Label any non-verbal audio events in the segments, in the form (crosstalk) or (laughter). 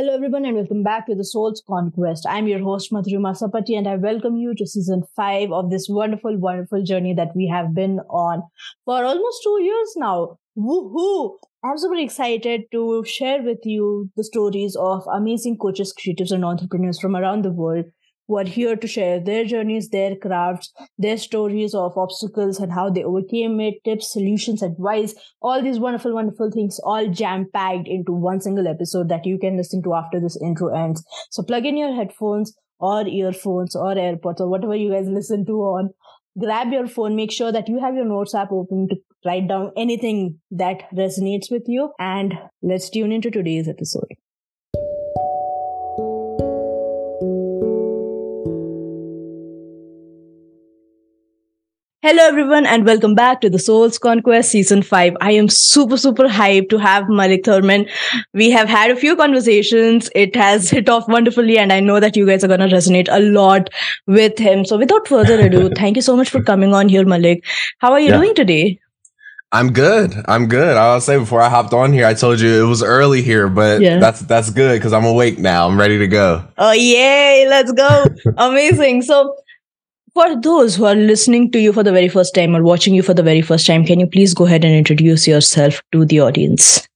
Hello, everyone, and welcome back to the Soul's Conquest. I'm your host, Madhurima Sappatti, and I welcome you to season five of this wonderful, wonderful journey that we have been on for almost two years now. Woohoo! I'm super excited to share with you the stories of amazing coaches, creatives, and entrepreneurs from around the world who are here to share their journeys, their crafts, their stories of obstacles and how they overcame it, tips, solutions, advice, all these wonderful, wonderful things, all jam packed into one single episode that you can listen to after this intro ends. So plug in your headphones or earphones or AirPods or whatever you guys listen to on. Grab your phone, make sure that you have your notes app open to write down anything that resonates with you, and let's tune into today's episode. Hello everyone and welcome back to the Soul's Conquest season 5. I am super super hyped to have Malik Thurman. We have had a few conversations. It has hit off wonderfully and I know that you guys are going to resonate a lot with him. So without further ado, (laughs) thank you so much for coming on here Malik. How are you yeah. doing today? I'm good. I'm good. I'll say before I hopped on here, I told you it was early here, but yeah. that's that's good because I'm awake now. I'm ready to go. Oh yay! Let's go! (laughs) Amazing. So for those who are listening to you for the very first time or watching you for the very first time, can you please go ahead and introduce yourself to the audience?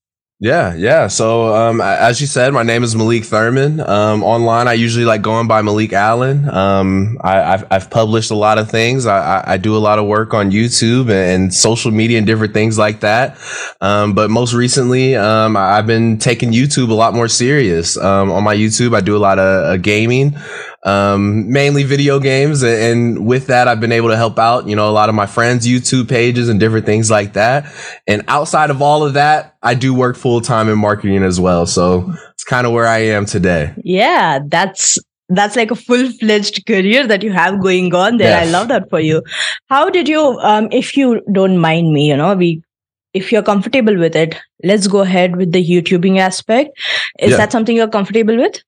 Yeah, yeah. So, um, as you said, my name is Malik Thurman. Um, online, I usually like going by Malik Allen. Um, I, have I've published a lot of things. I, I, do a lot of work on YouTube and, social media and different things like that. Um, but most recently, um, I've been taking YouTube a lot more serious. Um, on my YouTube, I do a lot of uh, gaming um, mainly video games. And with that, I've been able to help out, you know, a lot of my friends' YouTube pages and different things like that. And outside of all of that, I do work full time in marketing as well. So it's kind of where I am today. Yeah, that's that's like a full-fledged career that you have going on there. Yes. I love that for you. How did you, um, if you don't mind me, you know, we if you're comfortable with it, let's go ahead with the YouTubing aspect. Is yeah. that something you're comfortable with?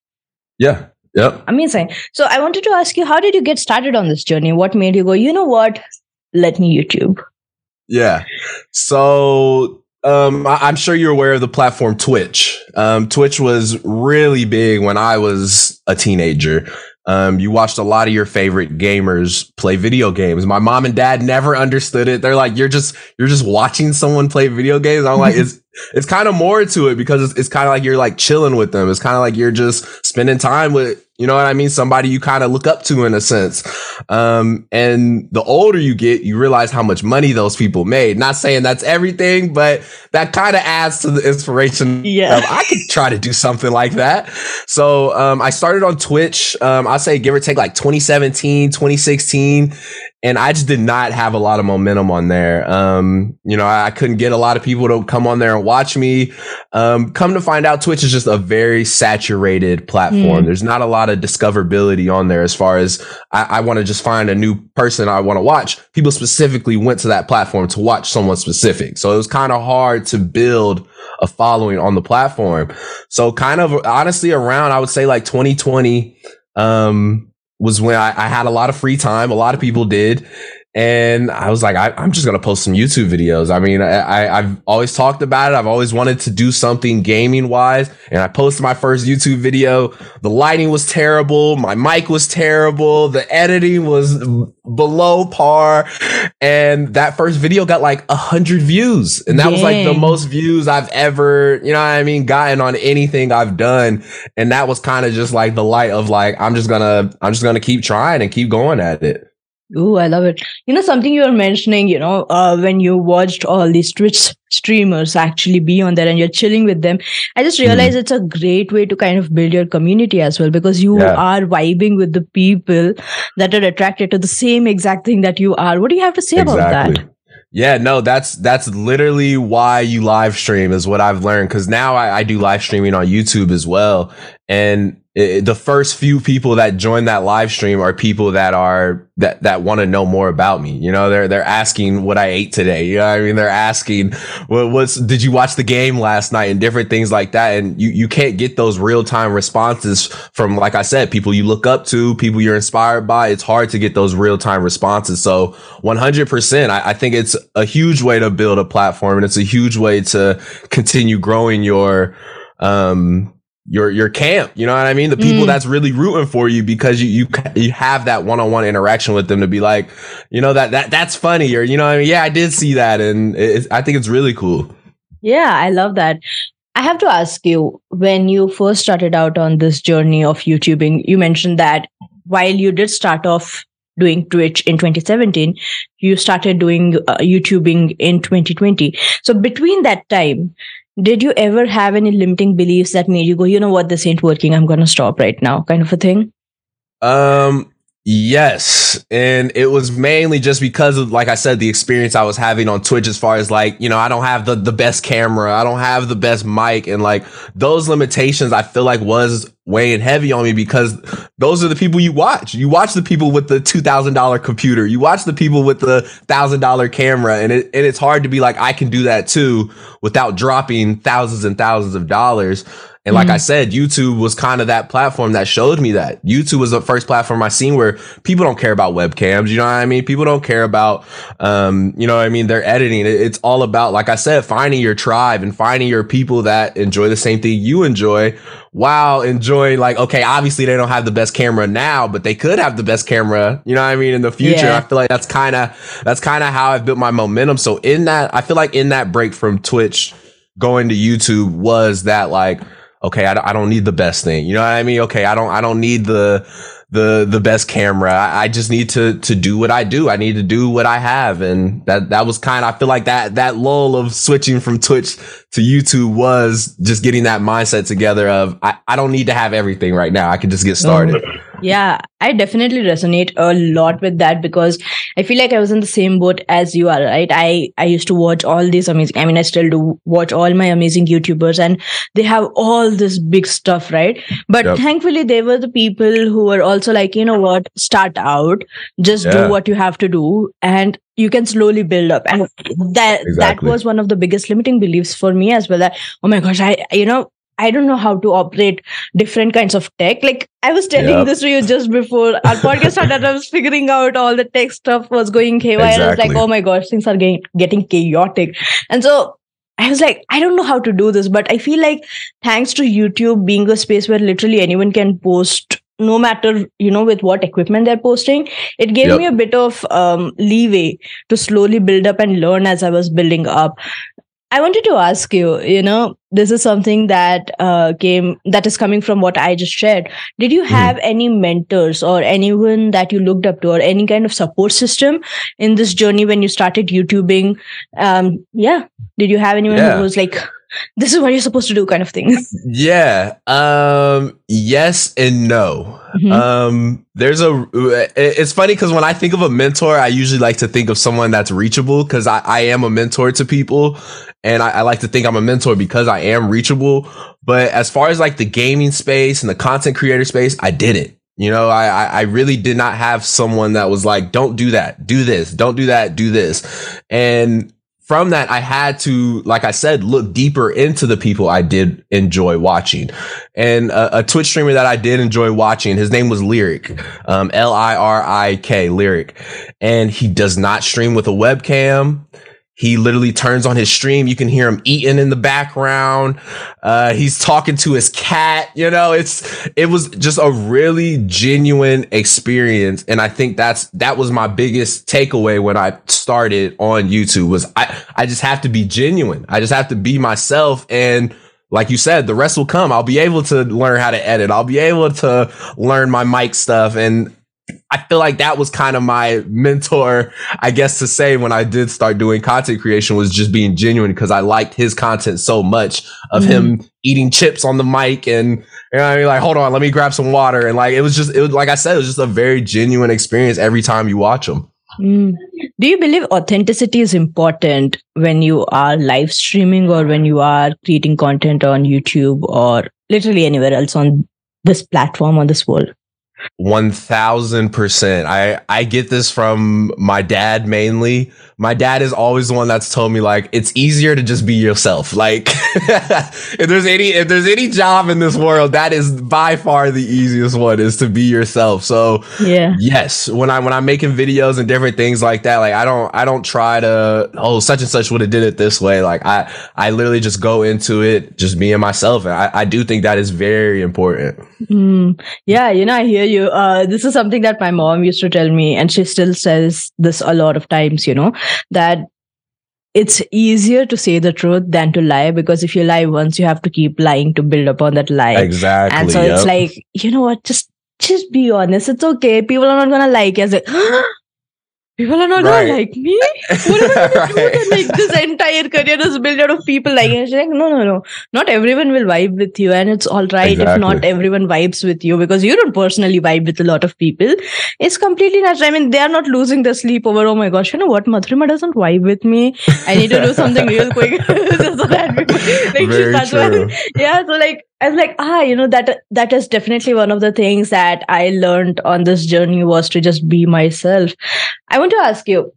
Yeah, Yep. Amazing. So I wanted to ask you, how did you get started on this journey? What made you go, you know what? Let me YouTube. Yeah. So um, I- am sure you're aware of the platform Twitch. Um, Twitch was really big when I was a teenager. Um, you watched a lot of your favorite gamers play video games. My mom and dad never understood it. They're like, you're just, you're just watching someone play video games. I'm like, (laughs) it's, it's kind of more to it because it's, it's kind of like you're like chilling with them. It's kind of like you're just spending time with you know what I mean? Somebody you kind of look up to in a sense. Um, and the older you get, you realize how much money those people made. Not saying that's everything, but that kind of adds to the inspiration. Yeah. Of, (laughs) I could try to do something like that. So, um, I started on Twitch. Um, I say give or take like 2017, 2016 and I just did not have a lot of momentum on there. Um, you know, I, couldn't get a lot of people to come on there and watch me. Um, come to find out, Twitch is just a very saturated platform. Mm. There's not a lot of discoverability on there as far as I, I want to just find a new person I want to watch. People specifically went to that platform to watch someone specific. So it was kind of hard to build a following on the platform. So kind of honestly around, I would say like 2020, um, was when I, I, had a lot of free time. A lot of people did. And I was like, I, am just going to post some YouTube videos. I mean, I, have always talked about it. I've always wanted to do something gaming wise. And I posted my first YouTube video. The lighting was terrible. My mic was terrible. The editing was below par. And that first video got like a hundred views. And that Dang. was like the most views I've ever, you know what I mean, gotten on anything I've done. And that was kind of just like the light of like, I'm just gonna, I'm just gonna keep trying and keep going at it. Oh, I love it. You know, something you were mentioning, you know, uh, when you watched all these Twitch streamers actually be on there and you're chilling with them, I just realized mm. it's a great way to kind of build your community as well because you yeah. are vibing with the people that are attracted to the same exact thing that you are. What do you have to say exactly. about that? Yeah, no, that's that's literally why you live stream is what I've learned because now I, I do live streaming on YouTube as well, and it, the first few people that join that live stream are people that are that that want to know more about me. You know, they're they're asking what I ate today. You know, I mean, they're asking what what's did you watch the game last night and different things like that. And you you can't get those real time responses from like I said, people you look up to, people you're inspired by. It's hard to get those real time responses. So 100, percent I, I think it's a huge way to build a platform, and it's a huge way to continue growing your um your your camp. You know what I mean? The people mm. that's really rooting for you because you you you have that one on one interaction with them to be like, you know that that that's funny or you know I mean? Yeah, I did see that, and I think it's really cool. Yeah, I love that. I have to ask you when you first started out on this journey of YouTubing, you mentioned that while you did start off doing Twitch in 2017, you started doing uh, YouTubing in 2020. So between that time, did you ever have any limiting beliefs that made you go, you know what, this ain't working, I'm to stop right now, kind of a thing? Um, Yes. And it was mainly just because of, like I said, the experience I was having on Twitch as far as like, you know, I don't have the, the best camera. I don't have the best mic. And like those limitations I feel like was weighing heavy on me because those are the people you watch. You watch the people with the $2,000 computer. You watch the people with the $1,000 camera. And, it, and it's hard to be like, I can do that too without dropping thousands and thousands of dollars. And like mm-hmm. I said, YouTube was kind of that platform that showed me that. YouTube was the first platform I seen where people don't care about webcams. You know what I mean? People don't care about, um, you know what I mean? They're editing. It's all about, like I said, finding your tribe and finding your people that enjoy the same thing you enjoy while enjoying like, okay, obviously they don't have the best camera now, but they could have the best camera, you know what I mean? In the future, yeah. I feel like that's kind of, that's kind of how I've built my momentum. So in that, I feel like in that break from Twitch going to YouTube was that like, okay, I, I don't need the best thing. You know what I mean? Okay, I don't I don't need the the the best camera. I, I, just need to to do what I do. I need to do what I have, and that that was kind of I feel like that that lull of switching from Twitch to YouTube was just getting that mindset together of I, I don't need to have everything right now. I can just get started. Um, Yeah, I definitely resonate a lot with that because I feel like I was in the same boat as you are, right? I, I used to watch all these amazing, I mean, I still do watch all my amazing YouTubers and they have all this big stuff, right? But yep. thankfully, they were the people who were also like, you know what, start out, just yeah. do what you have to do and you can slowly build up and that exactly. that was one of the biggest limiting beliefs for me as well that oh my gosh i you know I don't know how to operate different kinds of tech. Like I was telling yep. this to you just before our podcast started. I was (laughs) figuring out all the tech stuff was going haywire. Exactly. I was like, oh my gosh, things are getting getting chaotic. And so I was like, I don't know how to do this, but I feel like thanks to YouTube being a space where literally anyone can post no matter you know with what equipment they're posting it gave yep. me a bit of um, leeway to slowly build up and learn as i was building up I wanted to ask you, you know, this is something that uh, came, that is coming from what I just shared. Did you have mm. any mentors or anyone that you looked up to or any kind of support system in this journey when you started YouTubing? Um, yeah. Did you have anyone yeah. who was like, this is what you're supposed to do kind of thing. (laughs) Yeah um yes and no. Mm-hmm. um there's a it's funny because when i think of a mentor i usually like to think of someone that's reachable because I, I am a mentor to people and I, I like to think i'm a mentor because i am reachable. But as far as like the gaming space and the content creator space i didn't. You know, I, I really did not have someone that was like, don't do that, do this, don't do that, do this. And from that, I had to, like I said, look deeper into the people I did enjoy watching. And a, a Twitch streamer that I did enjoy watching, his name was Lirik, um, L-I-R-I-K, Lirik. And he does not stream with a webcam. He literally turns on his stream. You can hear him eating in the background. Uh, he's talking to his cat. You know, it's, it was just a really genuine experience. And I think that's, that was my biggest takeaway when I started on YouTube was I, I just have to be genuine. I just have to be myself. And like you said, the rest will come. I'll be able to learn how to edit. I'll be able to learn my mic stuff. And I feel like that was kind of my mentor, I guess to say when I did start doing content creation was just being genuine because I liked his content so much of mm him eating chips on the mic and you know I mean like hold on, let me grab some water and like it was just it was like I said it was just a very genuine experience every time you watch him. Mm. Do you believe authenticity is important when you are live streaming or when you are creating content on YouTube or literally anywhere else on this platform on this world? One thousand percent. I I get this from my dad mainly. My dad is always the one that's told me like it's easier to just be yourself. Like (laughs) if there's any if there's any job in this world, that is by far the easiest one is to be yourself. So yeah, yes, when I when I'm making videos and different things like that, like I don't I don't try to oh such and such would have did it this way. Like I I literally just go into it just being myself, and I, I do think that is very important. Mm, yeah, you know, I hear you. Uh, this is something that my mom used to tell me, and she still says this a lot of times, you know, that it's easier to say the truth than to lie because if you lie once, you have to keep lying to build upon that lie. Exactly. And so yep. it's like, you know what, just just be honest. It's okay. People are not gonna like you. It's like, (gasps) people are not right. gonna like me. What am I gonna (laughs) right. do? Like this entire career is built out of people liking. She's like, no, no, no. Not everyone will vibe with you, and it's all right exactly. if not everyone vibes with you because you don't personally vibe with a lot of people. It's completely natural. I mean, they are not losing their sleep over. Oh my gosh, you know what? Madhurima doesn't vibe with me. I need to do something real quick (laughs) so that like Very true. yeah. So like I was like, ah, you know, that that is definitely one of the things that I learned on this journey was to just be myself. I want to ask you,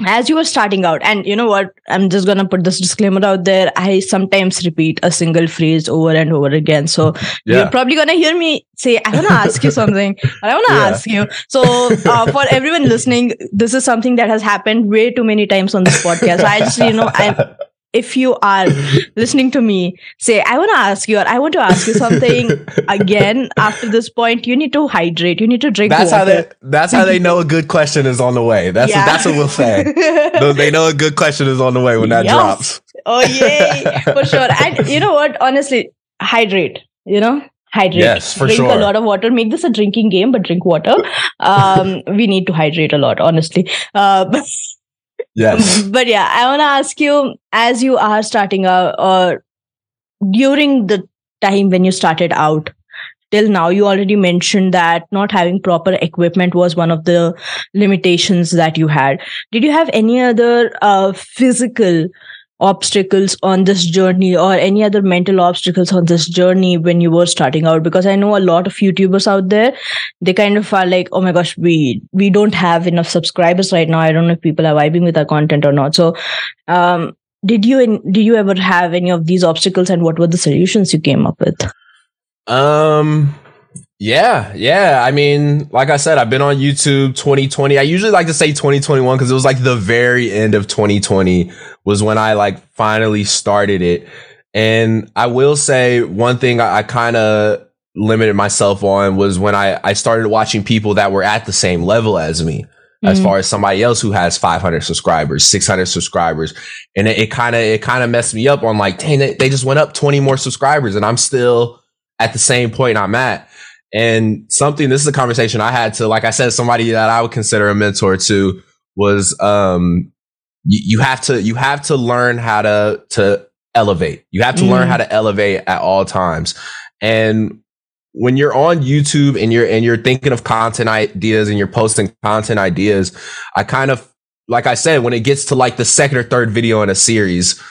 as you were starting out, and you know what, I'm just gonna put this disclaimer out there. I sometimes repeat a single phrase over and over again. So yeah. you're probably gonna hear me say, I wanna (laughs) ask you something, I wanna yeah. ask you. So uh, for everyone listening, this is something that has happened way too many times on this podcast. So I just, you know, I if you are (laughs) listening to me say i want to ask you or i want to ask you something (laughs) again after this point. You need to hydrate. You need to drink that's water. how they that's how they know a good question is on the way. That's yeah. that's what we'll say. (laughs) They know a good question is on the way when that yes. drops. Oh yay. For sure. And you know what? Honestly hydrate you know? Hydrate. Yes for drink sure. a lot of water. Make this a drinking game but drink water. Um we need to hydrate a lot honestly. Uh, Yes. (laughs) But yeah, I want to ask you as you are starting out or during the time when you started out till now, you already mentioned that not having proper equipment was one of the limitations that you had. Did you have any other uh, physical obstacles on this journey or any other mental obstacles on this journey when you were starting out? Because i know a lot of youtubers out there they kind of are like oh my gosh we we don't have enough subscribers right now. I don't know if people are vibing with our content or not. So um did you did you ever have any of these obstacles and what were the solutions you came up with? Um yeah, yeah. I mean, like I said, I've been on YouTube 2020. I usually like to say 2021 because it was like the very end of 2020 was when I like finally started it. And I will say one thing I, I kind of limited myself on was when I, I started watching people that were at the same level as me. Mm-hmm. As far as somebody else who has 500 subscribers, 600 subscribers, and it kind of it kind of messed me up on like, dang, they, they just went up 20 more subscribers, and I'm still at the same point I'm at. And something, this is a conversation I had to, like I said, somebody that I would consider a mentor to was, um, you, you have to, you have to learn how to, to elevate. You have to mm. learn how to elevate at all times. And when you're on YouTube and you're, and you're thinking of content ideas and you're posting content ideas, I kind of, like I said, when it gets to like the second or third video in a series,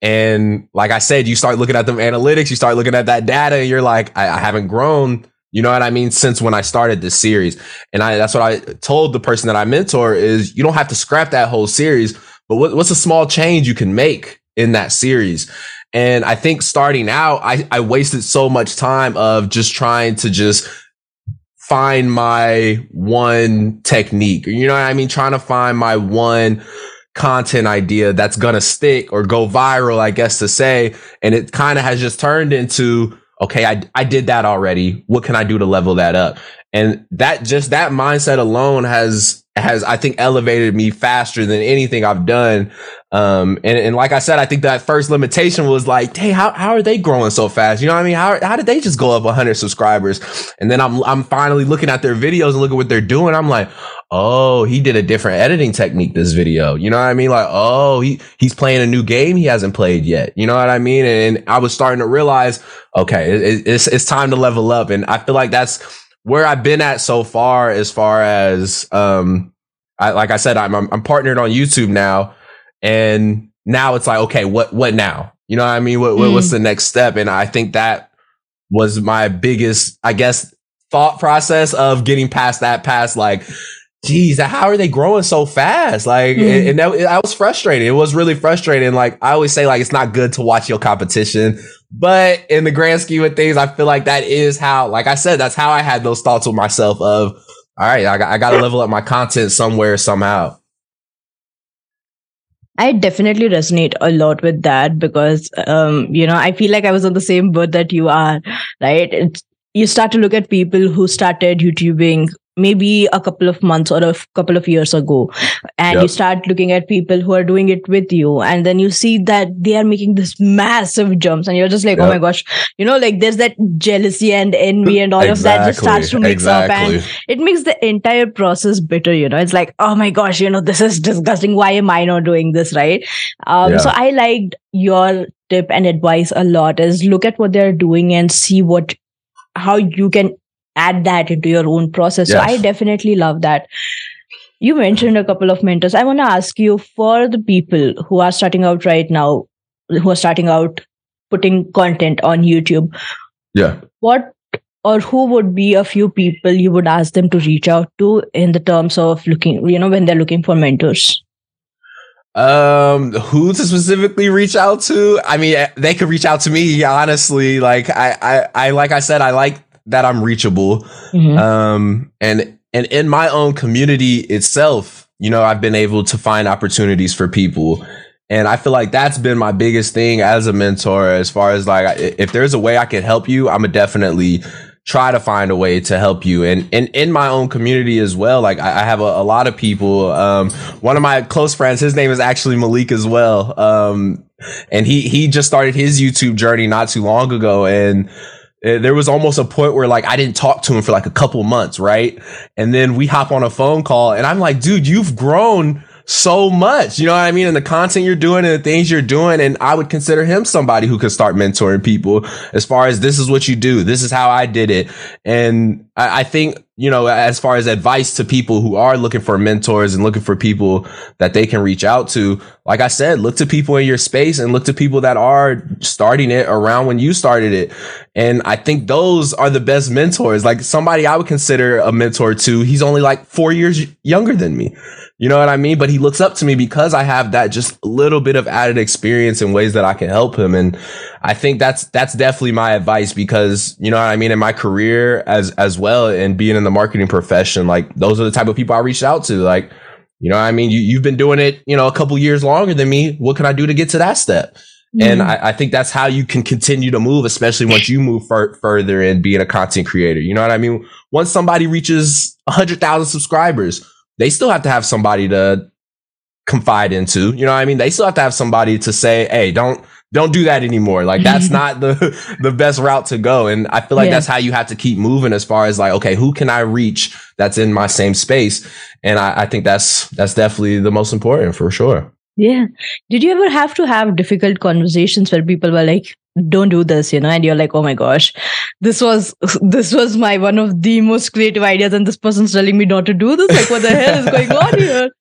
and like I said, you start looking at them analytics, you start looking at that data, and you're like, I, I haven't grown you know what I mean? Since when I started this series. And I, that's what I told the person that I mentor is you don't have to scrap that whole series, but what, what's a small change you can make in that series? And I think starting out, I, I wasted so much time of just trying to just find my one technique. You know what I mean? Trying to find my one content idea that's going to stick or go viral, I guess to say. And it kind of has just turned into, okay, I, I did that already. What can I do to level that up? And that just that mindset alone has, has, I think elevated me faster than anything I've done. Um, and, and like I said, I think that first limitation was like, hey, how, how are they growing so fast? You know what I mean? How, how did they just go up 100 subscribers? And then I'm, I'm finally looking at their videos and looking at what they're doing. I'm like, oh, he did a different editing technique this video. You know what I mean? Like, oh, he he's playing a new game he hasn't played yet. You know what I mean? And I was starting to realize, okay, it, it's it's time to level up, and I feel like that's where I've been at so far. As far as um, I, like I said, I'm, I'm I'm partnered on YouTube now, and now it's like, okay, what what now? You know what I mean? What, mm. what's the next step? And I think that was my biggest, I guess, thought process of getting past that past like geez, how are they growing so fast? Like, mm-hmm. and, and that, I was frustrated. It was really frustrating. Like, I always say, like, it's not good to watch your competition, but in the grand scheme of things, I feel like that is how, like I said, that's how I had those thoughts with myself of, all right, I, I got to level up my content somewhere, somehow. I definitely resonate a lot with that because, um, you know, I feel like I was on the same boat that you are, right? It's, you start to look at people who started YouTubing maybe a couple of months or a couple of years ago and yep. you start looking at people who are doing it with you and then you see that they are making this massive jumps and you're just like yep. oh my gosh you know like there's that jealousy and envy and all exactly. of that just starts to mix exactly. up and it makes the entire process bitter you know it's like oh my gosh you know this is disgusting why am i not doing this right um yeah. so i liked your tip and advice a lot is look at what they're doing and see what how you can add that into your own process. Yes. So I definitely love that. You mentioned a couple of mentors. I want to ask you for the people who are starting out right now, who are starting out putting content on YouTube. Yeah. What or who would be a few people you would ask them to reach out to in the terms of looking, you know, when they're looking for mentors? Um, who to specifically reach out to? I mean, they could reach out to me, honestly. Like I, I, I like I said, I like that I'm reachable. Mm-hmm. Um, and and in my own community itself, you know, I've been able to find opportunities for people. And I feel like that's been my biggest thing as a mentor, as far as like, if there's a way I can help you, I'm gonna definitely try to find a way to help you. And, and in my own community as well, like I, I have a, a, lot of people. Um, one of my close friends, his name is actually Malik as well. Um, and he, he just started his YouTube journey not too long ago. And, Uh, there was almost a point where like I didn't talk to him for like a couple months, right? And then we hop on a phone call and I'm like, dude, you've grown so much. You know what I mean? And the content you're doing and the things you're doing. And I would consider him somebody who could start mentoring people as far as this is what you do. This is how I did it. And I, I think, you know, as far as advice to people who are looking for mentors and looking for people that they can reach out to, like I said, look to people in your space and look to people that are starting it around when you started it. And I think those are the best mentors. Like somebody I would consider a mentor to, he's only like four years younger than me. You know what I mean? But he looks up to me because I have that just little bit of added experience in ways that I can help him. And I think that's, that's definitely my advice because, you know what I mean? In my career as, as well and being in the marketing profession, like those are the type of people I reached out to. Like, you know what I mean? You, you've been doing it, you know, a couple years longer than me. What can I do to get to that step? Mm-hmm. And I, I, think that's how you can continue to move, especially once you move fur- further in being a content creator. You know what I mean? Once somebody reaches 100,000 subscribers, they still have to have somebody to confide into. You know what I mean? They still have to have somebody to say, "Hey, don't don't do that anymore." Like that's (laughs) not the the best route to go. And I feel like yeah. that's how you have to keep moving as far as like, okay, who can I reach that's in my same space? And I, I think that's that's definitely the most important for sure. Yeah. Did you ever have to have difficult conversations where people were like, don't do this, you know, and you're like, oh my gosh, this was this was my one of the most creative ideas, and this person's telling me not to do this. Like, what the hell is going on here? (laughs)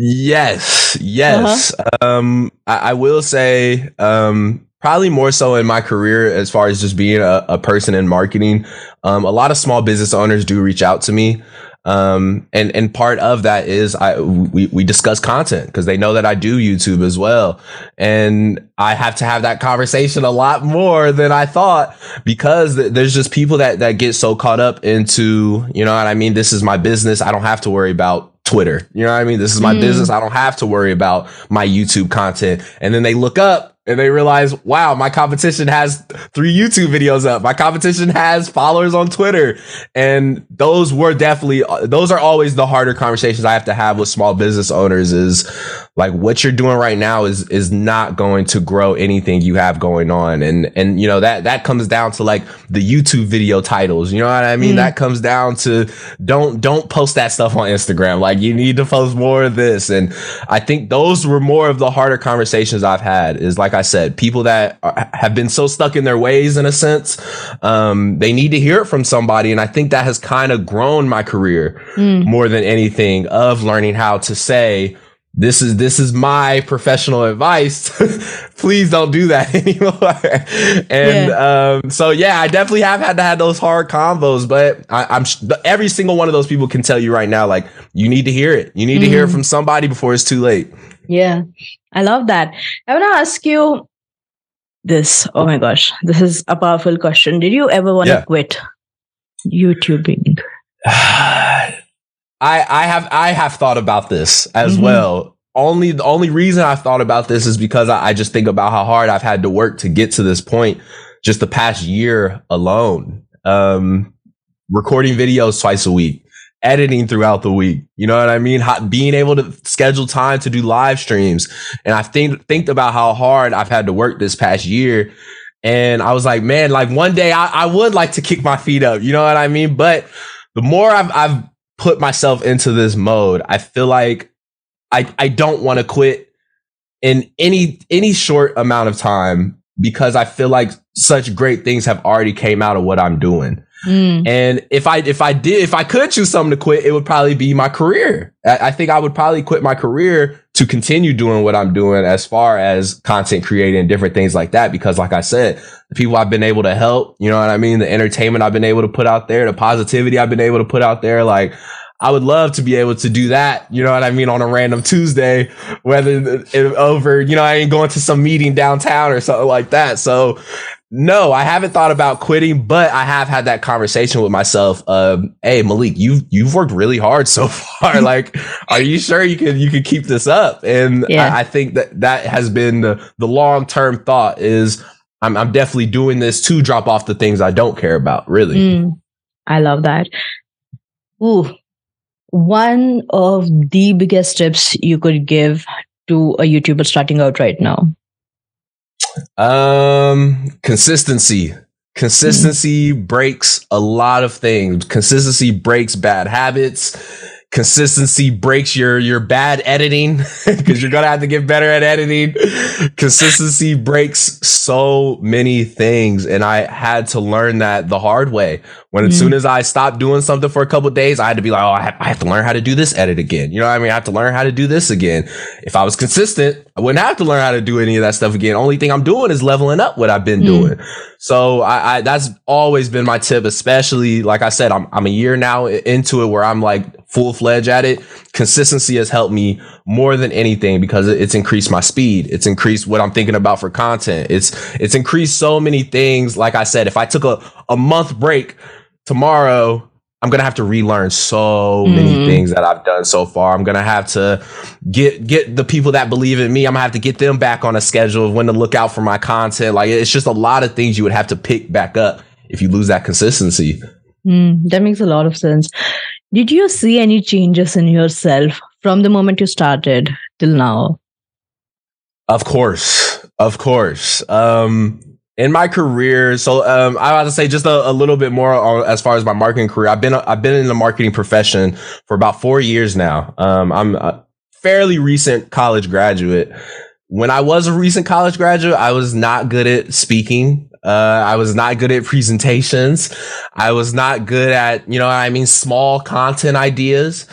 Yes, yes. Uh-huh. Um, I, I, will say, um, probably more so in my career as far as just being a, a person in marketing. Um, a lot of small business owners do reach out to me. Um, and, and part of that is I, we, we discuss content because they know that I do YouTube as well. And I have to have that conversation a lot more than I thought because th- there's just people that, that get so caught up into, you know what I mean? This is my business. I don't have to worry about Twitter. You know what I mean? This is my mm. business. I don't have to worry about my YouTube content. And then they look up and they realize, wow, my competition has three YouTube videos up. My competition has followers on Twitter. And those were definitely, those are always the harder conversations I have to have with small business owners is like what you're doing right now is, is not going to grow anything you have going on. And, and, you know, that, that comes down to like the YouTube video titles. You know what I mean? Mm. That comes down to don't, don't post that stuff on Instagram. Like you need to post more of this. And I think those were more of the harder conversations I've had is like, I said, people that are, have been so stuck in their ways in a sense, um, they need to hear it from somebody. And I think that has kind of grown my career mm. more than anything of learning how to say, this is this is my professional advice. (laughs) Please don't do that (laughs) anymore. and yeah. Um, so yeah, I definitely have had to have those hard combos, but I, am every single one of those people can tell you right now, like you need to hear it. You need mm. to hear it mm. from somebody before it's too late. Yeah, I love that. I want to ask you this. Oh my gosh, this is a powerful question. Did you ever want to yeah. quit YouTubing? (sighs) (sighs) (sighs) I I have I have thought about this as mm-hmm. well. Only the only reason I've thought about this is because I, I just think about how hard I've had to work to get to this point. Just the past year alone, um, recording videos twice a week, editing throughout the week. You know what I mean? How, being able to schedule time to do live streams. And I think, think about how hard I've had to work this past year. And I was like, man, like one day I, I would like to kick my feet up. You know what I mean? But the more I've, I've put myself into this mode, I feel like I, I don't want to quit in any any short amount of time because I feel like such great things have already came out of what I'm doing. Mm. And if I if I did if I could choose something to quit, it would probably be my career. I, I, think I would probably quit my career to continue doing what I'm doing as far as content creating and different things like that. Because like I said, the people I've been able to help, you know what I mean? The entertainment I've been able to put out there, the positivity I've been able to put out there, like I would love to be able to do that. You know what I mean? On a random Tuesday, whether over, you know, I ain't going to some meeting downtown or something like that. So no, I haven't thought about quitting, but I have had that conversation with myself. Um, hey, Malik, you've you've worked really hard so (laughs) far. (laughs) like, are you sure you can you can keep this up? And yeah. I, I, think that that has been the the long term thought is I'm I'm definitely doing this to drop off the things I don't care about. Really, mm, I love that. Ooh, one of the biggest tips you could give to a YouTuber starting out right now. Um, consistency. Consistency breaks a lot of things. Consistency breaks bad habits consistency breaks your your bad editing (laughs) because you're gonna have to get better at editing. Consistency breaks so many things and i had to learn that the hard way. When mm-hmm. as soon as i stopped doing something for a couple days i had to be like oh I have, I have, to learn how to do this edit again. You know what i mean? I have to learn how to do this again. If i was consistent i wouldn't have to learn how to do any of that stuff again. Only thing i'm doing is leveling up what i've been mm-hmm. doing. So I, I, that's always been my tip, especially like I said, I'm I'm a year now into it where I'm like full fledged at it. Consistency has helped me more than anything because it's increased my speed. It's increased what I'm thinking about for content. It's it's increased so many things. Like I said, if I took a, a month break tomorrow, I'm gonna have to relearn so mm-hmm. many things that I've done so far. I'm gonna have to get get the people that believe in me. I'm gonna have to get them back on a schedule of when to look out for my content. Like it's just a lot of things you would have to pick back up if you lose that consistency. Mm, that makes a lot of sense. Did you see any changes in yourself from the moment you started till now? Of course, of course. Um, in my career, so um, I want to say just a, a, little bit more on, as far as my marketing career. I've been I've been in the marketing profession for about four years now. Um, I'm a fairly recent college graduate. When I was a recent college graduate, I was not good at speaking. Uh, I was not good at presentations. I was not good at you know I mean small content ideas.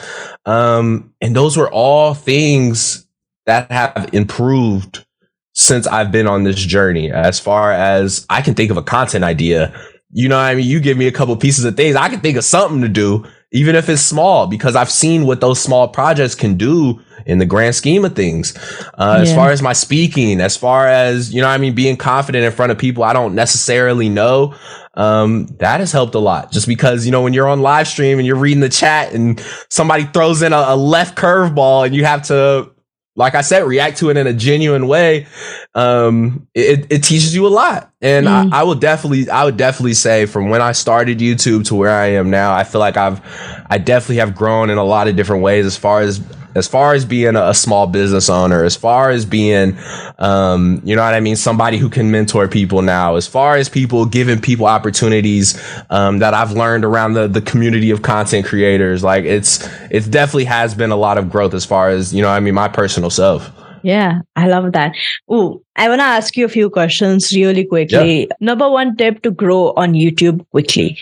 Um, and those were all things that have improved since I've been on this journey. As far as I can think of a content idea, you know I mean? You give me a couple pieces of things, I can think of something to do, even if it's small, because I've seen what those small projects can do in the grand scheme of things. Uh, yeah. As far as my speaking, as far as, you know I mean, being confident in front of people I don't necessarily know, um, that has helped a lot just because, you know, when you're on live stream and you're reading the chat and somebody throws in a, a left curveball and you have to like I said, react to it in a genuine way, um, it, it teaches you a lot. And mm. I, I will definitely, I would definitely say from when I started YouTube to where I am now, I feel like I've, I definitely have grown in a lot of different ways as far as as far as being a, small business owner, as far as being, um, you know what I mean, somebody who can mentor people now, as far as people giving people opportunities um, that I've learned around the the community of content creators, like it's it definitely has been a lot of growth as far as you know, I mean, my personal self. Yeah, I love that. Oh, I want to ask you a few questions really quickly. Yeah. Number one tip to grow on YouTube quickly.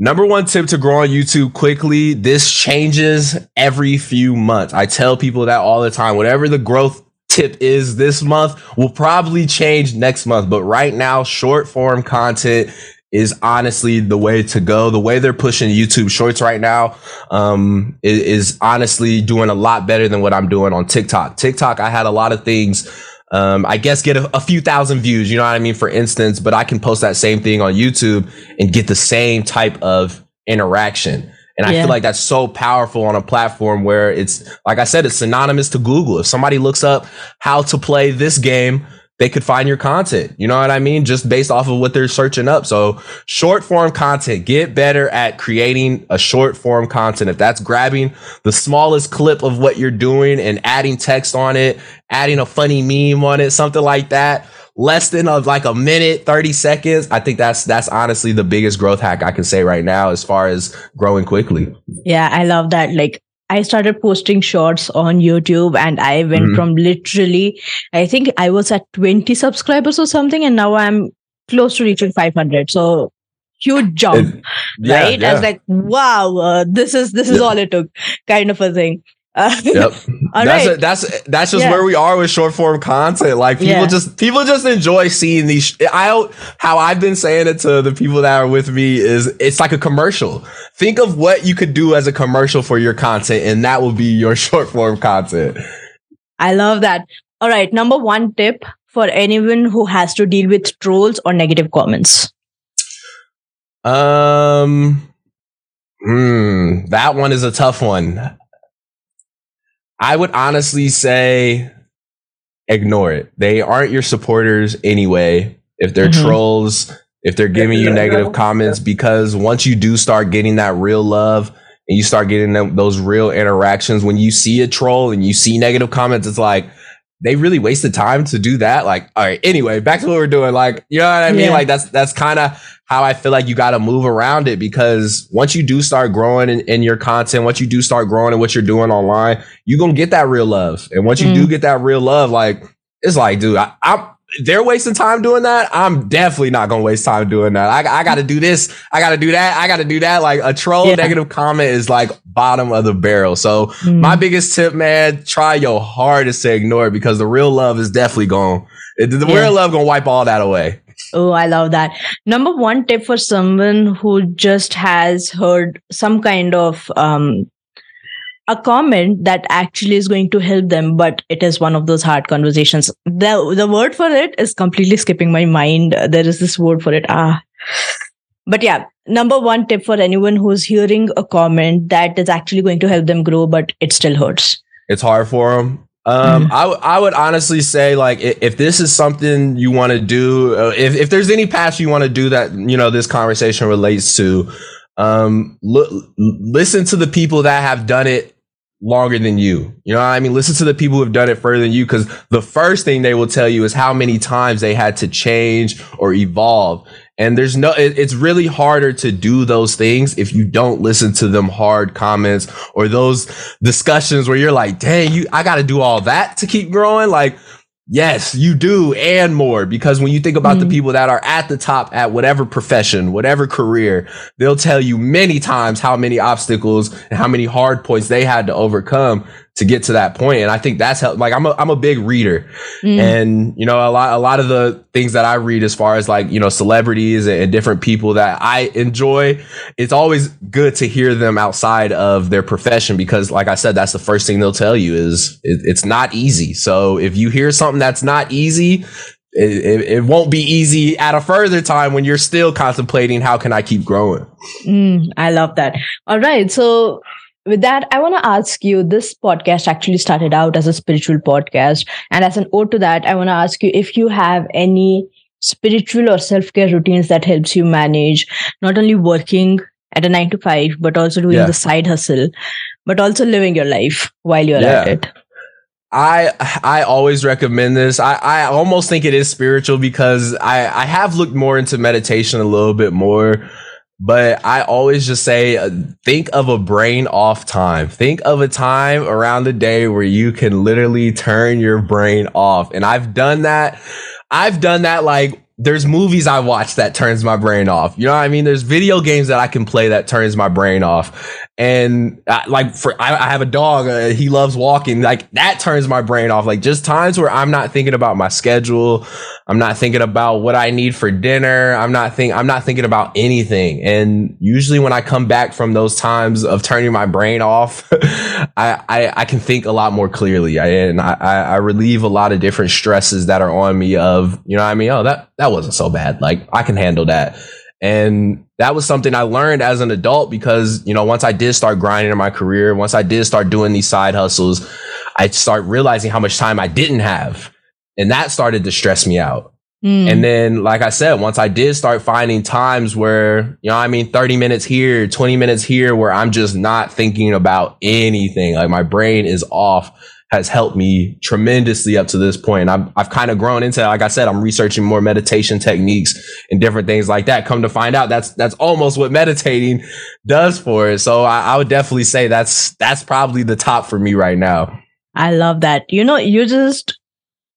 Number one tip to grow on YouTube quickly. This changes every few months. I tell people that all the time. Whatever the growth tip is this month will probably change next month. But right now, short form content is honestly the way to go. The way they're pushing YouTube shorts right now, um, is, is honestly doing a lot better than what I'm doing on TikTok. TikTok, I had a lot of things um, I guess get a, a, few thousand views, you know what I mean? For instance, but I can post that same thing on YouTube and get the same type of interaction. And I feel like that's so powerful on a platform where it's, like I said, it's synonymous to Google. If somebody looks up how to play this game, they could find your content. You know what I mean? Just based off of what they're searching up. So short form content, get better at creating a short form content. If that's grabbing the smallest clip of what you're doing and adding text on it, adding a funny meme on it, something like that, less than of like a minute, 30 seconds. I think that's, that's honestly the biggest growth hack I can say right now as far as growing quickly. Yeah. I love that. Like I started posting shorts on YouTube and I went mm-hmm. from literally, I think I was at 20 subscribers or something, and now I'm close to reaching 500. So huge jump, it, yeah, right? Yeah. I was like, wow, uh, this is, this is yeah. all it took kind of a thing. Uh, yep. (laughs) that's right. a, that's that's just yeah. where we are with short form content. Like people yeah. just people just enjoy seeing these. I how I've been saying it to the people that are with me is it's like a commercial. Think of what you could do as a commercial for your content, and that will be your (laughs) short form content. I love that. All right, number one tip for anyone who has to deal with trolls or negative comments. Um. Hmm, that one is a tough one. I would honestly say ignore it. They aren't your supporters anyway. If they're mm-hmm. trolls, if they're giving you negative comments, because once you do start getting that real love and you start getting them, those real interactions, when you see a troll and you see negative comments, it's like, they really wasted time to do that. Like, all right, anyway, back to what we're doing. Like, you know what I mean? Yeah. Like that's that's kind of how I feel like you got to move around it because once you do start growing in, in, your content, once you do start growing in what you're doing online, you're gonna get that real love. And once you mm. do get that real love, like it's like, dude, I, I'm they're wasting time doing that. I'm definitely not gonna waste time doing that. I, I got to do this. I got to do that. I got to do that. Like a troll yeah. negative comment is like bottom of the barrel. So mm. my biggest tip, man, try your hardest to ignore it because the real love is definitely gone. The yeah. real love gonna wipe all that away. Oh, I love that. Number one tip for someone who just has heard some kind of um, a comment that actually is going to help them, but it is one of those hard conversations. The the word for it is completely skipping my mind. There is this word for it. Ah. But yeah, number one tip for anyone who's hearing a comment that is actually going to help them grow, but it still hurts. It's hard for them. Um, mm-hmm. I, w- I would honestly say like if, if this is something you want to do, uh, if, if there's any path you want to do that, you know, this conversation relates to, um, l- listen to the people that have done it longer than you. You know I mean? Listen to the people who have done it further than you because the first thing they will tell you is how many times they had to change or evolve. And there's no, it, it's really harder to do those things if you don't listen to them hard comments or those discussions where you're like, dang, you, I got to do all that to keep growing. Like, Yes, you do, and more. Because when you think about mm-hmm. the people that are at the top at whatever profession, whatever career, they'll tell you many times how many obstacles and how many hard points they had to overcome to get to that point. And I think that's how, like, I'm a, I'm a big reader mm. and, you know, a lot, a lot of the things that I read as far as like, you know, celebrities and, and, different people that I enjoy, it's always good to hear them outside of their profession because like I said, that's the first thing they'll tell you is it, it's not easy. So if you hear something that's not easy, it, it, it, won't be easy at a further time when you're still contemplating how can I keep growing. Mm, I love that. All right. So with that, I want to ask you this podcast actually started out as a spiritual podcast. And as an ode to that, I want to ask you if you have any spiritual or self care routines that helps you manage not only working at a nine to five, but also doing yeah. the side hustle, but also living your life while you're yeah. at it. I I always recommend this. I, I almost think it is spiritual because I, I have looked more into meditation a little bit more but I always just say, uh, think of a brain off time. Think of a time around the day where you can literally turn your brain off. And I've done that. I've done that like there's movies I watch that turns my brain off. You know what I mean? There's video games that I can play that turns my brain off. And uh, like for, I, I, have a dog, uh, he loves walking. Like that turns my brain off. Like just times where I'm not thinking about my schedule. I'm not thinking about what I need for dinner. I'm not think, I'm not thinking about anything. And usually when I come back from those times of turning my brain off, (laughs) I, I, I, can think a lot more clearly. I, and I, I relieve a lot of different stresses that are on me of, you know what I mean? Oh, that, that wasn't so bad. Like I can handle that. And that was something I learned as an adult because, you know, once I did start grinding in my career, once I did start doing these side hustles, I start realizing how much time I didn't have. And that started to stress me out. Mm. And then, like I said, once I did start finding times where, you know, I mean, 30 minutes here, 20 minutes here, where I'm just not thinking about anything, like my brain is off has helped me tremendously up to this point. I've, I've kind of grown into, like I said, I'm researching more meditation techniques and different things like that. Come to find out, that's, that's almost what meditating (laughs) does for it. So I, I would definitely say that's, that's probably the top for me right now. I love that. You know, you just,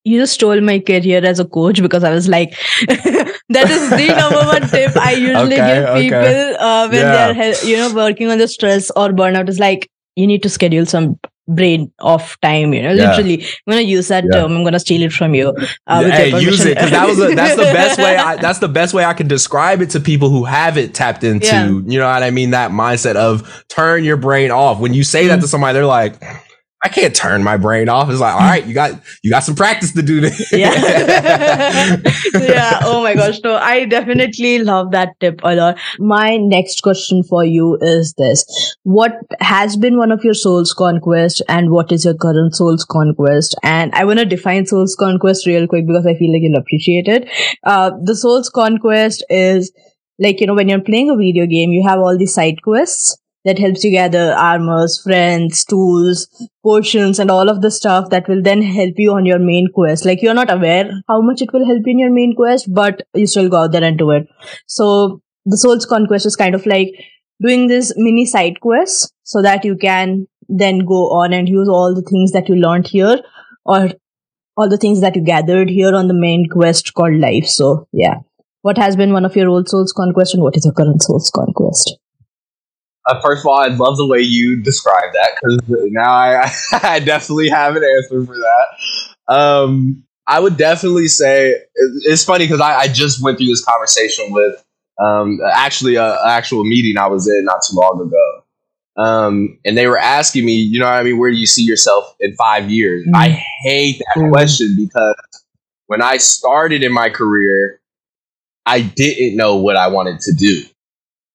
you just stole my career as a coach because I was like, (laughs) that is the number one tip I (laughs) usually okay, give people okay. uh, when yeah. they're you know working on the stress or burnout. Is like you need to schedule some brain off time you know yeah. literally i'm gonna use that yeah. term i'm gonna steal it from you uh, hey, use it because that was a, that's the (laughs) best way I, that's the best way i can describe it to people who haven't tapped into yeah. you know what i mean that mindset of turn your brain off when you say mm-hmm. that to somebody they're like I can't turn my brain off. It's like, all right, you got you got some practice to do this. yeah. (laughs) yeah. Oh my gosh. No, I definitely love that tip a lot. My next question for you is this. What has been one of your soul's conquest and what is your current soul's conquest? And I want to define soul's conquest real quick because I feel like you'll appreciate it. Uh, the soul's conquest is like, you know, when you're playing a video game, you have all these side quests that helps you gather armors, friends, tools, potions, and all of the stuff that will then help you on your main quest. Like you're not aware how much it will help you in your main quest, but you still go out there and do it. So the Soul's Conquest is kind of like doing this mini side quest so that you can then go on and use all the things that you learned here or all the things that you gathered here on the main quest called life. So yeah. What has been one of your old Soul's Conquest and what is your current Soul's Conquest? Uh, first of all, I love the way you describe that because now I, (laughs) I definitely have an answer for that. Um, I would definitely say it's funny because I, I, just went through this conversation with um, actually a, actual meeting I was in not too long ago. Um, and they were asking me, you know what I mean, where do you see yourself in five years? Mm. I hate that mm. question because when I started in my career, I didn't know what I wanted to do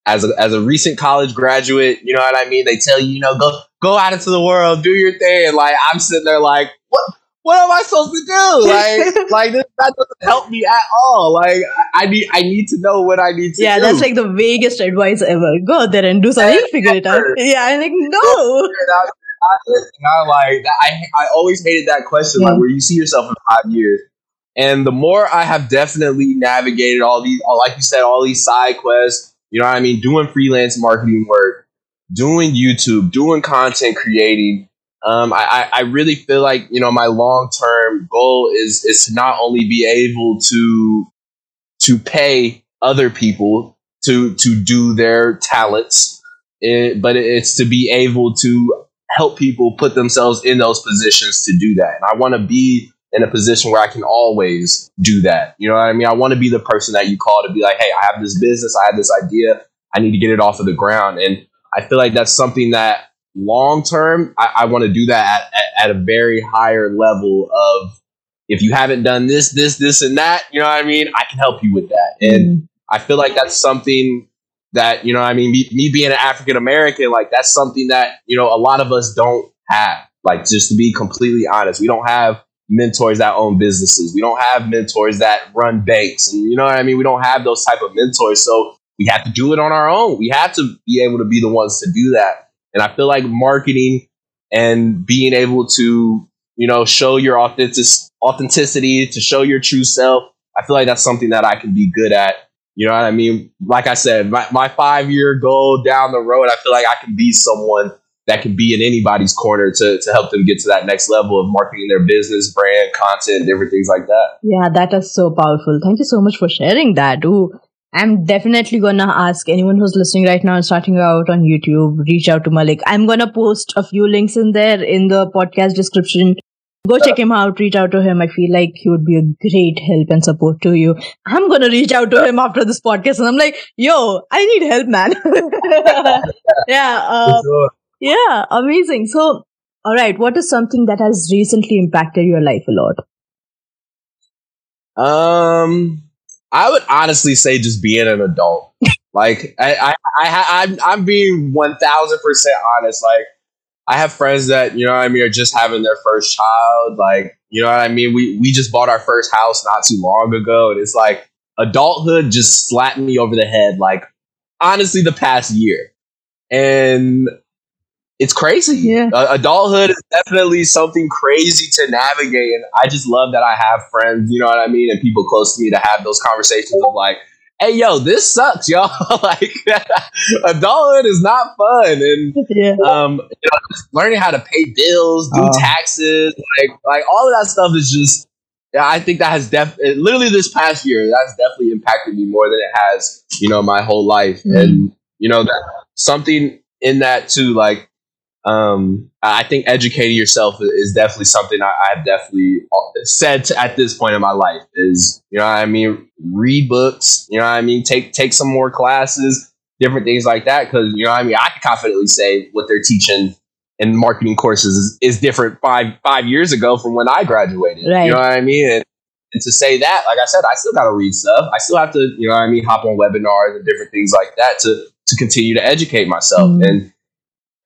as a, as a recent college graduate, you know what I mean? They tell you, you know, go go out into the world, do your thing. And like I'm sitting there like, what what am I supposed to do? (laughs) Like like this that doesn't help me at all. Like I need I need to know what I need to do. yeah, do. that's like the vaguest advice ever. Go out there and do something, figure it out. Yeah, I'm like, no. I like I I always hated that question, yeah. like where you see yourself in five years. And the more I have definitely navigated all these, like you said, all these side quests, you know what I mean? Doing freelance marketing work, doing YouTube, doing content creating. Um, I, I really feel like, you know, my long term goal is is to not only be able to to pay other people to to do their talents, it, but it's to be able to help people put themselves in those positions to do that. And I want to be in a position where I can always do that. You know what I mean? I want to be the person that you call to be like, hey, I have this business, I have this idea, I need to get it off of the ground. And I feel like that's something that long term, I, I want to do that at, at, at, a very higher level of if you haven't done this, this, this, and that, you know what I mean? I can help you with that. And mm I feel like that's something that, you know I mean? Me, me being an African American, like that's something that, you know, a lot of us don't have. Like, just to be completely honest, we don't have mentors that own businesses. We don't have mentors that run banks. And you know what I mean? We don't have those type of mentors. So we have to do it on our own. We have to be able to be the ones to do that. And I feel like marketing and being able to, you know, show your authentic authenticity, to show your true self, I feel like that's something that I can be good at. You know what I mean? Like I said, my, my five year goal down the road, I feel like I can be someone that can be in anybody's corner to, to help them get to that next level of marketing their business, brand, content, different things like that. Yeah, that is so powerful. Thank you so much for sharing that. Ooh, I'm definitely gonna ask anyone who's listening right now and starting out on YouTube, reach out to Malik. I'm gonna post a few links in there in the podcast description. Go check him out, reach out to him. I feel like he would be a great help and support to you. I'm gonna reach out to him after this podcast and I'm like, yo, I need help, man. (laughs) yeah, uh, yeah, amazing. So, all right, what is something that has recently impacted your life a lot? Um, I would honestly say just being an adult. like I, I, I, I'm, I'm being one thousand percent honest. Like I have friends that you know what I mean are just having their first child. Like you know what I mean. We we just bought our first house not too long ago, and it's like adulthood just slapped me over the head. Like honestly, the past year, and it's crazy. Yeah. Uh, adulthood is definitely something crazy to navigate. And I just love that I have friends, you know what I mean? And people close to me to have those conversations of like, hey, yo, this sucks, (laughs) y'all. like, (laughs) adulthood is not fun. And Yeah. um, you know, just learning how to pay bills, do Uh. taxes, like, like all of that stuff is just, yeah, I think that has def literally this past year, that's definitely impacted me more than it has, you know, my whole life. Mm. And, you know, that something in that too, like, um, I think educating yourself is definitely something I, I've definitely said to, at this point in my life is, you know what I mean? Read books, you know what I mean? Take, take some more classes, different things like that. Cause you know what I mean? I can confidently say what they're teaching in marketing courses is, is different five, five years ago from when I graduated. Right. You know what I mean? And, and to say that, like I said, I still got to read stuff. I still have to, you know what I mean? Hop on webinars and different things like that to, to continue to educate myself. Mhm. And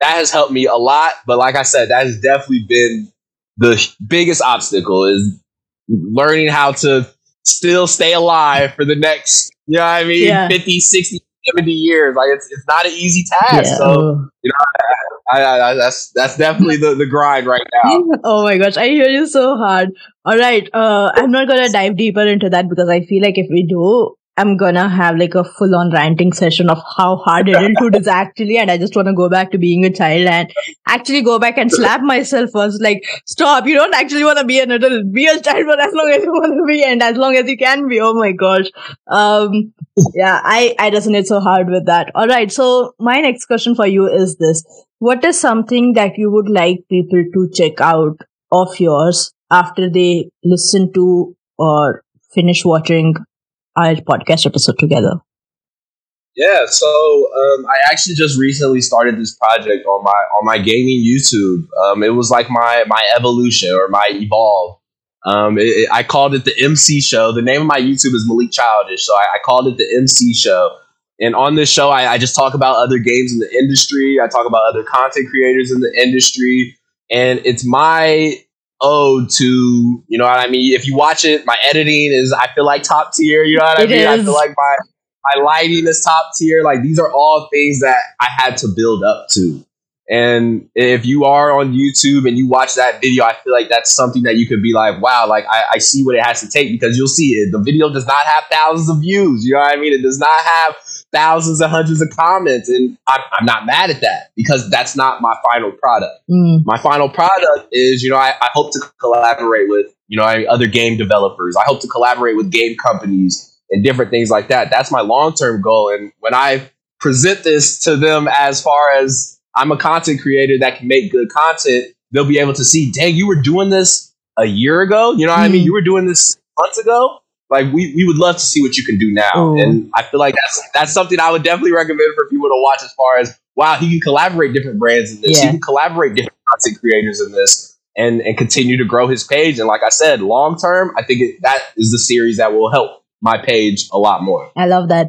that has helped me a lot. But like I said, that has definitely been the biggest obstacle is learning how to still stay alive for the next, you know what I mean, Yeah. 50, 60, 70 years. Like it's, it's not an easy task. Yeah. So I, I, I, that's, that's definitely the, the grind right now. (laughs) oh my gosh, I hear you so hard. All right, uh, I'm not gonna dive deeper into that because I feel like if we do, I'm gonna have like a full on ranting session of how hard adulthood is (laughs) actually, and I just want to go back to being a child and actually go back and slap myself first. Like, stop! You don't actually want to be an adult. Be a child for as long as you want to be, and as long as you can be. Oh my gosh. Um, yeah, I I resonate so hard with that. All right, so my next question for you is this: What is something that you would like people to check out of yours after they listen to or finish watching our podcast episode together? Yeah, so um, I actually just recently started this project on my on my gaming YouTube. Um, it was like my my evolution or my evolve. Um, it, it- I called it the MC Show. The name of my YouTube is Malik Childish, so I, I called it the MC Show. And on this show, I, I just talk about other games in the industry. I talk about other content creators in the industry, and it's my ode to you know what I mean. If you watch it, my editing is I feel like top tier. You know what It I mean? I feel like my my lighting is top tier. Like these are all things that I had to build up to. And if you are on YouTube and you watch that video, I feel like that's something that you could be like, wow, like I, I see what it has to take because you'll see it. The video does not have thousands of views. You know what I mean? It does not have thousands and hundreds of comments. And I'm, I'm not mad at that because that's not my final product. Mm, my final product is you know I, I hope to collaborate with you know I- other game developers. I hope to collaborate with game companies and different things like that. That's my long-term goal and when i present this to them as far as i'm a content creator that can make good content they'll be able to see dang you were doing this a year ago? You know what i mean? Mhm. you were doing this months ago like we, we would love to see what you can do now Ooh. and i feel like that's that's something i would definitely recommend for people to watch as far as wow he can collaborate different brands in this Yeah. he can collaborate different content creators in this and and continue to grow his page and like i said long term i think it, that is the series that will help my page a lot more I love that.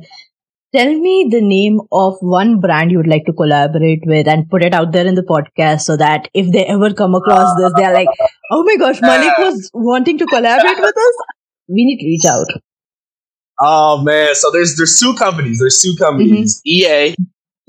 Tell me the name of one brand you would like to collaborate with and put it out there in the podcast so that if they ever come across this, they're like, oh my gosh, Malik (laughs) was wanting to collaborate with us. We need to reach out. Oh man, so there's there's two companies. There's two companies. EA,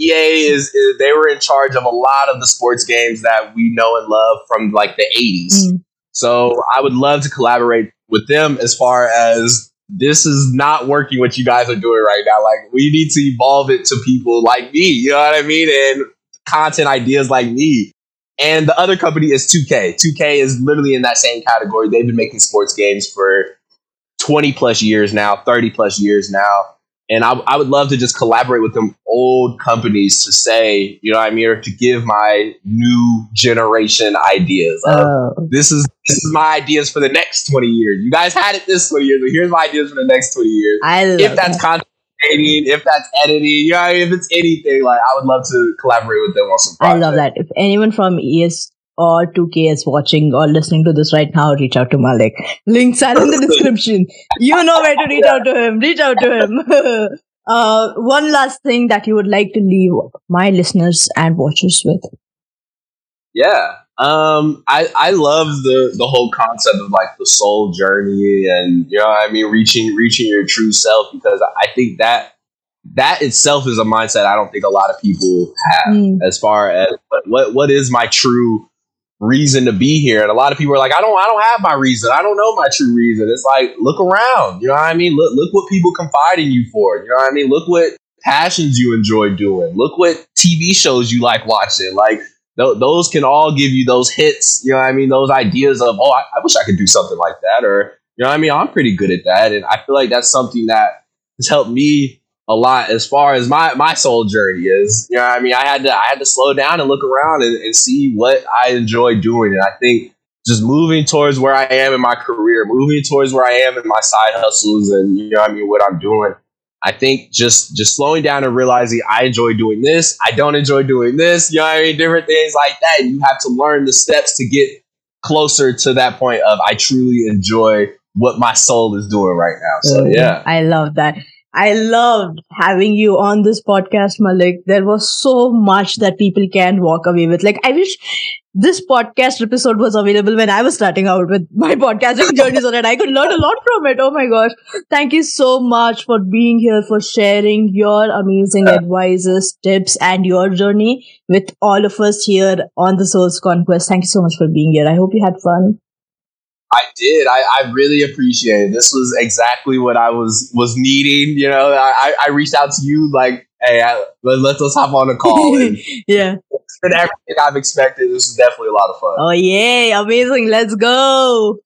EA is, is they were in charge of a lot of the sports games that we know and love from like the 80s. Mm. So I would love to collaborate with them as far as this is not working what you guys are doing right now. Like we need to evolve it to people like me. You know what I mean? And content ideas like me. And the other company is 2K. 2K is literally in that same category. They've been making sports games for 20 plus years now, 30 plus years now. And I, I would love to just collaborate with them old companies to say, you know, what I'm here to give my new generation ideas. Oh. This is this is my ideas for the next 20 years. You guys had it this 20 years, but here's my ideas for the next 20 years. I love if that's that. content if that's editing, you know, if it's anything, like I would love to collaborate with them on some projects. I love that. If anyone from EA or 2K is watching or listening to this right now, reach out to Malik. Links are in the (laughs) description. You know where to reach out to him. Reach out to him. (laughs) uh, one last thing that you would like to leave my listeners and watchers with. Yeah. Um, I, I love the, the whole concept of like the soul journey and, you know, I mean, reaching, reaching your true self because I think that that itself is a mindset I don't think a lot of people have mm. as far as what, what is my true reason to be here. And a lot of people are like, I don't, I don't have my reason. I don't know my true reason. It's like, look around. You know what I mean? Look, look what people confide in you for. You know what I mean? Look what passions you enjoy doing. Look what TV shows you like watching. Like th- those can all give you those hits. You know what I mean? Those ideas of, oh, I, I wish I could do something like that. Or, you know what I mean? I'm pretty good at that. And I feel like that's something that has helped me a lot as far as my my soul journey is. You know, I mean, I had to I had to slow down and look around and, and see what I enjoy doing, and I think just moving towards where I am in my career, moving towards where I am in my side hustles, and you know, I mean, what I'm doing. I think just just slowing down and realizing I enjoy doing this, I don't enjoy doing this. You know, I mean, different things like that. And you have to learn the steps to get closer to that point of I truly enjoy what my soul is doing right now. So oh, yeah, I love that. I loved having you on this podcast, Malik. There was so much that people can walk away with. Like, I wish this podcast episode was available when I was starting out with my podcasting (laughs) journey so that I could learn a lot from it. Oh my gosh. Thank you so much for being here, for sharing your amazing advices, tips, and your journey with all of us here on the Souls Conquest. Thank you so much for being here. I hope you had fun. I did. I, I really appreciate it. This was exactly what I was was needing. You know, I, I reached out to you like, hey, I, let, let's let's hop on a (laughs) call. And yeah, and everything I've expected. This was definitely a lot of fun. Oh yay! Amazing. Let's go.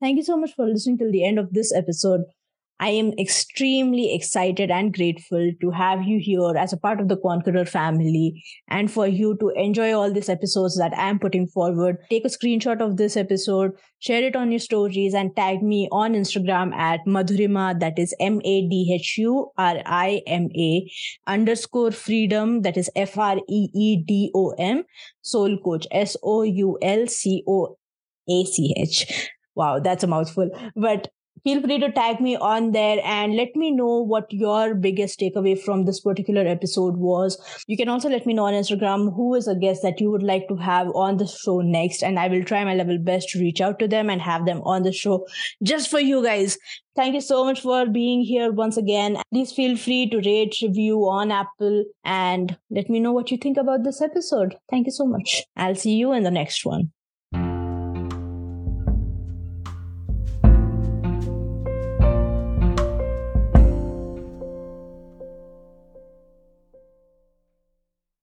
Thank you so much for listening till the end of this episode. I am extremely excited and grateful to have you here as a part of the Conqueror family and for you to enjoy all these episodes that I'm putting forward. Take a screenshot of this episode, share it on your stories, and tag me on Instagram at Madhurima, that is M A D H U R I M A underscore freedom, that is F R E E D O M, soul coach, S O U L C O A C H. Wow, that's a mouthful. But feel free to tag me on there and let me know what your biggest takeaway from this particular episode was. You can also let me know on Instagram who is a guest that you would like to have on the show next, and I will try my level best to reach out to them and have them on the show just for you guys. Thank you so much for being here once again. Please feel free to rate, review on Apple, and let me know what you think about this episode. Thank you so much. I'll see you in the next one.